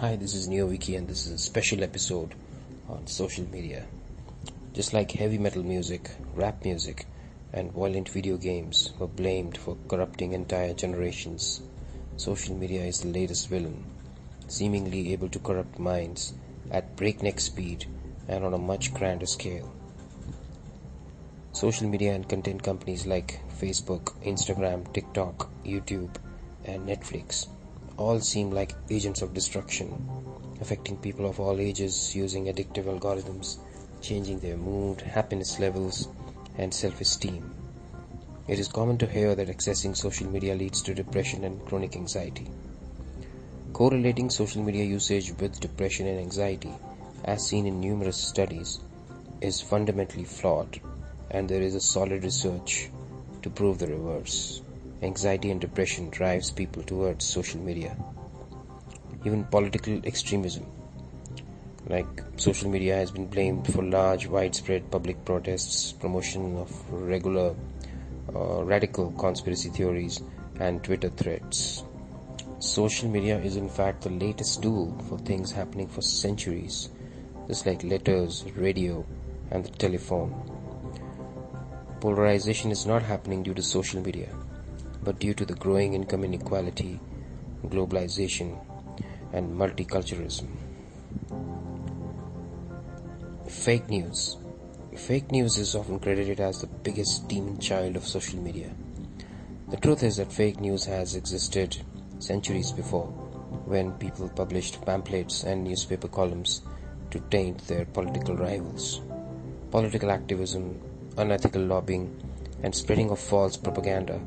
Hi, this is NeoViky and this is a special episode on social media. Just like heavy metal music, rap music, and violent video games were blamed for corrupting entire generations, social media is the latest villain, seemingly able to corrupt minds at breakneck speed and on a much grander scale. Social media and content companies like Facebook, Instagram, TikTok, YouTube, and Netflix all seem like agents of destruction, affecting people of all ages using addictive algorithms, changing their mood, happiness levels, and self esteem. It is common to hear that accessing social media leads to depression and chronic anxiety. Correlating social media usage with depression and anxiety, as seen in numerous studies, is fundamentally flawed, and there is a solid research to prove the reverse. Anxiety and depression drives people towards social media. Even political extremism, like social media has been blamed for large, widespread public protests, promotion of regular uh, radical conspiracy theories, and Twitter threats. Social media is in fact the latest tool for things happening for centuries, just like letters, radio, and the telephone. Polarization is not happening due to social media but due to the growing income inequality, globalization, and multiculturalism. Fake news. Fake news is often credited as the biggest demon child of social media. The truth is that fake news has existed centuries before, when people published pamphlets and newspaper columns to taint their political rivals. Political activism, unethical lobbying, and spreading of false propaganda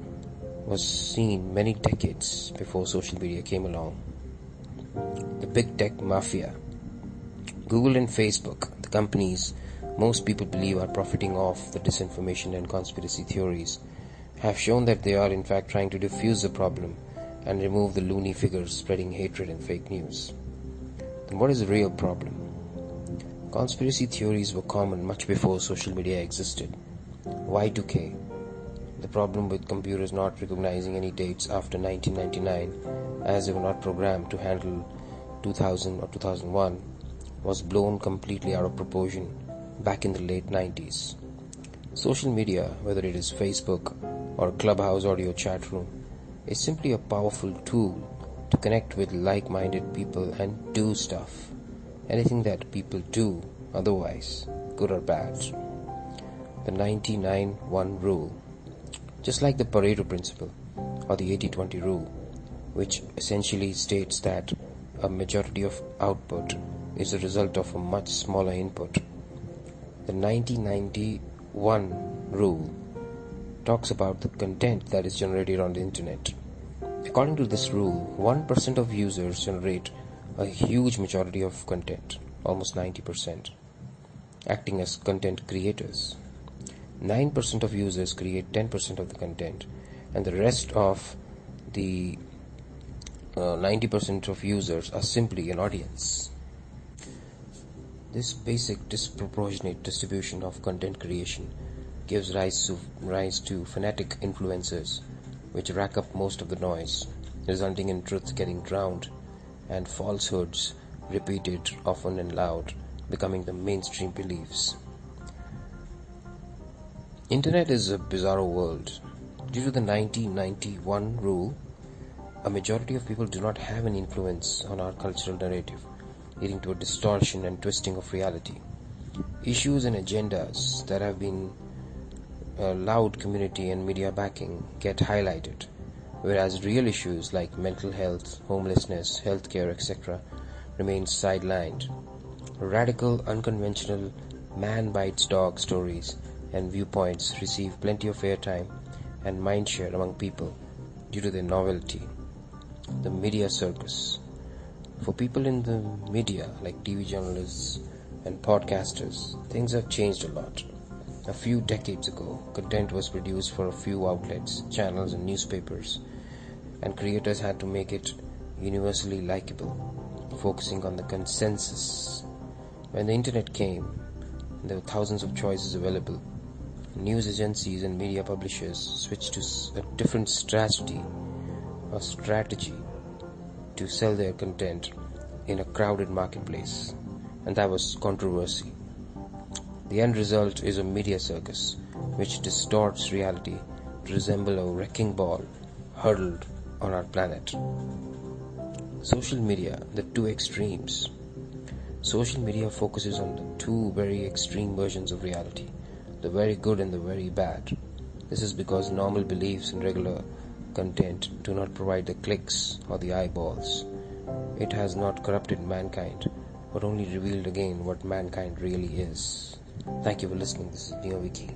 was seen many decades before social media came along. The big tech mafia. Google and Facebook, the companies most people believe are profiting off the disinformation and conspiracy theories, have shown that they are in fact trying to diffuse the problem and remove the loony figures spreading hatred and fake news. Then what is the real problem? Conspiracy theories were common much before social media existed. Y2K, the problem with computers not recognizing any dates after 1999, as they were not programmed to handle 2000 or 2001, was blown completely out of proportion back in the late 90s. Social media, whether it is Facebook or Clubhouse audio chat room, is simply a powerful tool to connect with like minded people and do stuff. Anything that people do otherwise, good or bad. The 99 1 rule just like the Pareto principle or the 80 20 rule, which essentially states that a majority of output is the result of a much smaller input. The 1991 rule talks about the content that is generated on the internet. According to this rule, 1% of users generate a huge majority of content, almost 90%, acting as content creators. 9% of users create 10% of the content and the rest of the uh, 90% of users are simply an audience. This basic disproportionate distribution of content creation gives rise to, rise to fanatic influencers which rack up most of the noise, resulting in truth getting drowned and falsehoods repeated often and loud becoming the mainstream beliefs. Internet is a bizarre world. Due to the 1991 rule, a majority of people do not have an influence on our cultural narrative, leading to a distortion and twisting of reality. Issues and agendas that have been uh, loud community and media backing get highlighted, whereas real issues like mental health, homelessness, healthcare, etc., remain sidelined. Radical, unconventional, man bites dog stories and viewpoints receive plenty of airtime and mindshare among people due to their novelty. The media circus. For people in the media, like TV journalists and podcasters, things have changed a lot. A few decades ago, content was produced for a few outlets, channels, and newspapers, and creators had to make it universally likable, focusing on the consensus. When the internet came, there were thousands of choices available news agencies and media publishers switched to a different strategy or strategy to sell their content in a crowded marketplace, and that was controversy. The end result is a media circus which distorts reality to resemble a wrecking ball hurled on our planet. Social media, the two extremes. Social media focuses on the two very extreme versions of reality the very good and the very bad. This is because normal beliefs and regular content do not provide the clicks or the eyeballs. It has not corrupted mankind, but only revealed again what mankind really is. Thank you for listening. This is NeoViky.